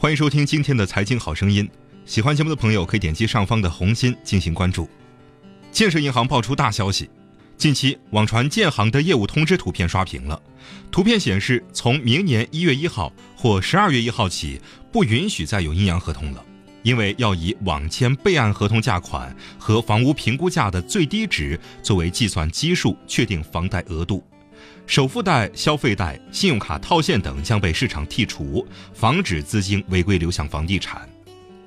欢迎收听今天的财经好声音。喜欢节目的朋友可以点击上方的红心进行关注。建设银行爆出大消息，近期网传建行的业务通知图片刷屏了。图片显示，从明年一月一号或十二月一号起，不允许再有阴阳合同了，因为要以网签备案合同价款和房屋评估价的最低值作为计算基数，确定房贷额度。首付贷、消费贷、信用卡套现等将被市场剔除，防止资金违规流向房地产。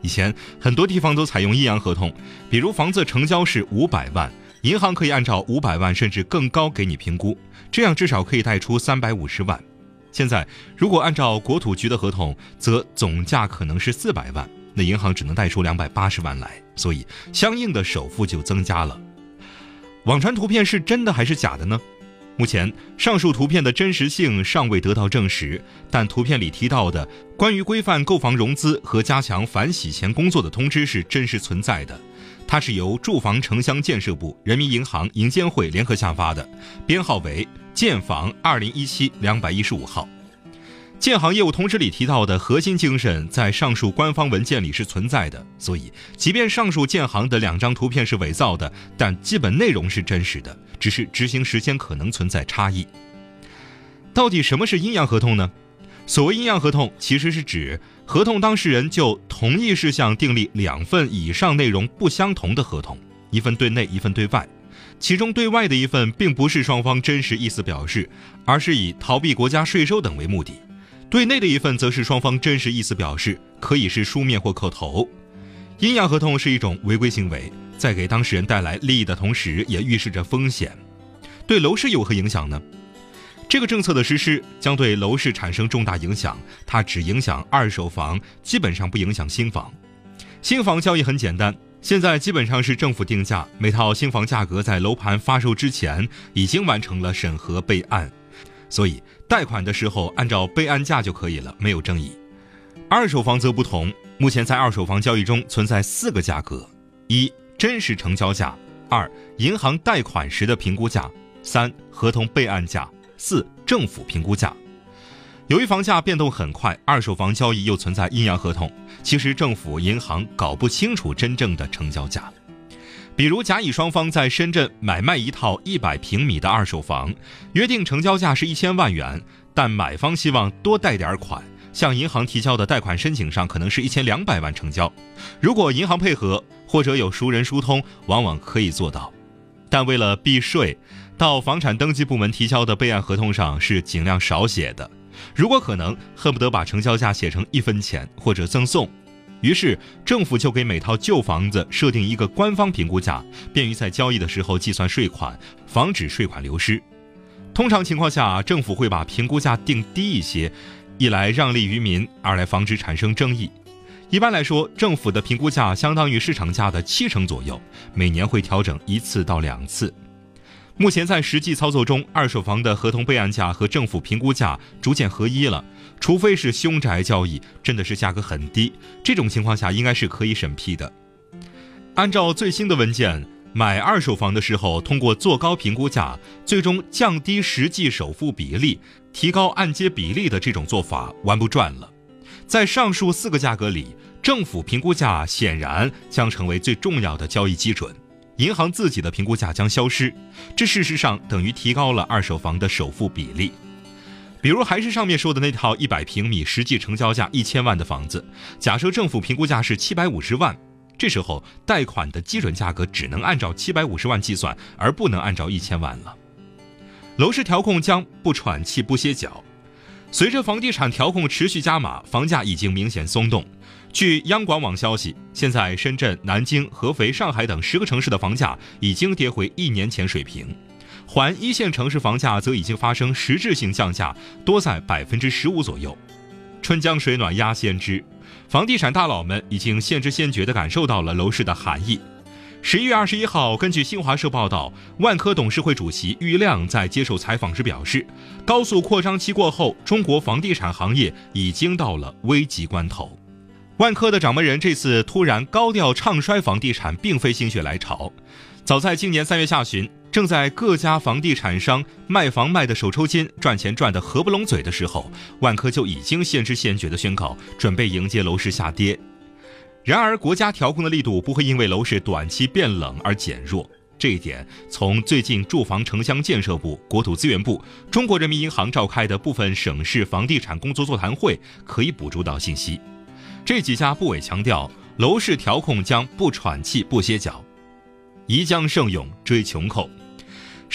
以前很多地方都采用阴阳合同，比如房子成交是五百万，银行可以按照五百万甚至更高给你评估，这样至少可以贷出三百五十万。现在如果按照国土局的合同，则总价可能是四百万，那银行只能贷出两百八十万来，所以相应的首付就增加了。网传图片是真的还是假的呢？目前，上述图片的真实性尚未得到证实，但图片里提到的关于规范购房融资和加强反洗钱工作的通知是真实存在的。它是由住房城乡建设部、人民银行、银监会联合下发的，编号为建房二零一七两百一十五号。建行业务通知里提到的核心精神，在上述官方文件里是存在的，所以即便上述建行的两张图片是伪造的，但基本内容是真实的，只是执行时间可能存在差异。到底什么是阴阳合同呢？所谓阴阳合同，其实是指合同当事人就同一事项订立两份以上内容不相同的合同，一份对内，一份对外，其中对外的一份并不是双方真实意思表示，而是以逃避国家税收等为目的。对内的一份则是双方真实意思表示，可以是书面或口头。阴阳合同是一种违规行为，在给当事人带来利益的同时，也预示着风险。对楼市有何影响呢？这个政策的实施将对楼市产生重大影响，它只影响二手房，基本上不影响新房。新房交易很简单，现在基本上是政府定价，每套新房价格在楼盘发售之前已经完成了审核备案。所以贷款的时候按照备案价就可以了，没有争议。二手房则不同，目前在二手房交易中存在四个价格：一、真实成交价；二、银行贷款时的评估价；三、合同备案价；四、政府评估价。由于房价变动很快，二手房交易又存在阴阳合同，其实政府银行搞不清楚真正的成交价。比如甲乙双方在深圳买卖一套一百平米的二手房，约定成交价是一千万元，但买方希望多贷点款，向银行提交的贷款申请上可能是一千两百万成交。如果银行配合或者有熟人疏通，往往可以做到。但为了避税，到房产登记部门提交的备案合同上是尽量少写的。如果可能，恨不得把成交价写成一分钱或者赠送。于是，政府就给每套旧房子设定一个官方评估价，便于在交易的时候计算税款，防止税款流失。通常情况下，政府会把评估价定低一些，一来让利于民，二来防止产生争议。一般来说，政府的评估价相当于市场价的七成左右，每年会调整一次到两次。目前在实际操作中，二手房的合同备案价和政府评估价逐渐合一了。除非是凶宅交易，真的是价格很低，这种情况下应该是可以审批的。按照最新的文件，买二手房的时候，通过做高评估价，最终降低实际首付比例，提高按揭比例的这种做法玩不转了。在上述四个价格里，政府评估价显然将成为最重要的交易基准。银行自己的评估价将消失，这事实上等于提高了二手房的首付比例。比如还是上面说的那套一百平米，实际成交价一千万的房子，假设政府评估价是七百五十万，这时候贷款的基准价格只能按照七百五十万计算，而不能按照一千万了。楼市调控将不喘气不歇脚，随着房地产调控持续加码，房价已经明显松动。据央广网消息，现在深圳、南京、合肥、上海等十个城市的房价已经跌回一年前水平，环一线城市房价则已经发生实质性降价，多在百分之十五左右。春江水暖鸭先知，房地产大佬们已经现知现觉地感受到了楼市的寒意。十一月二十一号，根据新华社报道，万科董事会主席郁亮在接受采访时表示，高速扩张期过后，中国房地产行业已经到了危急关头。万科的掌门人这次突然高调唱衰房地产，并非心血来潮。早在今年三月下旬，正在各家房地产商卖房卖的手抽筋、赚钱赚得合不拢嘴的时候，万科就已经先知先觉地宣告，准备迎接楼市下跌。然而，国家调控的力度不会因为楼市短期变冷而减弱。这一点，从最近住房城乡建设部、国土资源部、中国人民银行召开的部分省市房地产工作座谈会可以捕捉到信息。这几家部委强调，楼市调控将不喘气、不歇脚，宜将胜勇追穷寇。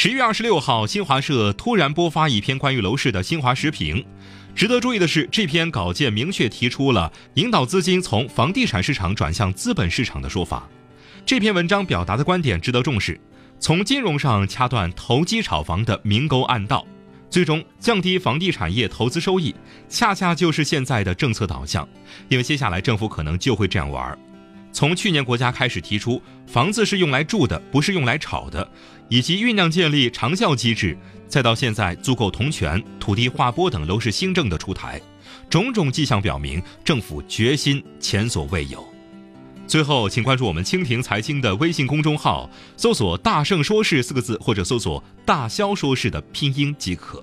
十一月二十六号，新华社突然播发一篇关于楼市的新华时评。值得注意的是，这篇稿件明确提出了引导资金从房地产市场转向资本市场的说法。这篇文章表达的观点值得重视：从金融上掐断投机炒房的明沟暗道，最终降低房地产业投资收益，恰恰就是现在的政策导向。因为接下来政府可能就会这样玩。从去年国家开始提出房子是用来住的，不是用来炒的，以及酝酿建立长效机制，再到现在租购同权、土地划拨等楼市新政的出台，种种迹象表明政府决心前所未有。最后，请关注我们蜻蜓财经的微信公众号，搜索“大圣说事”四个字，或者搜索“大肖说事”的拼音即可。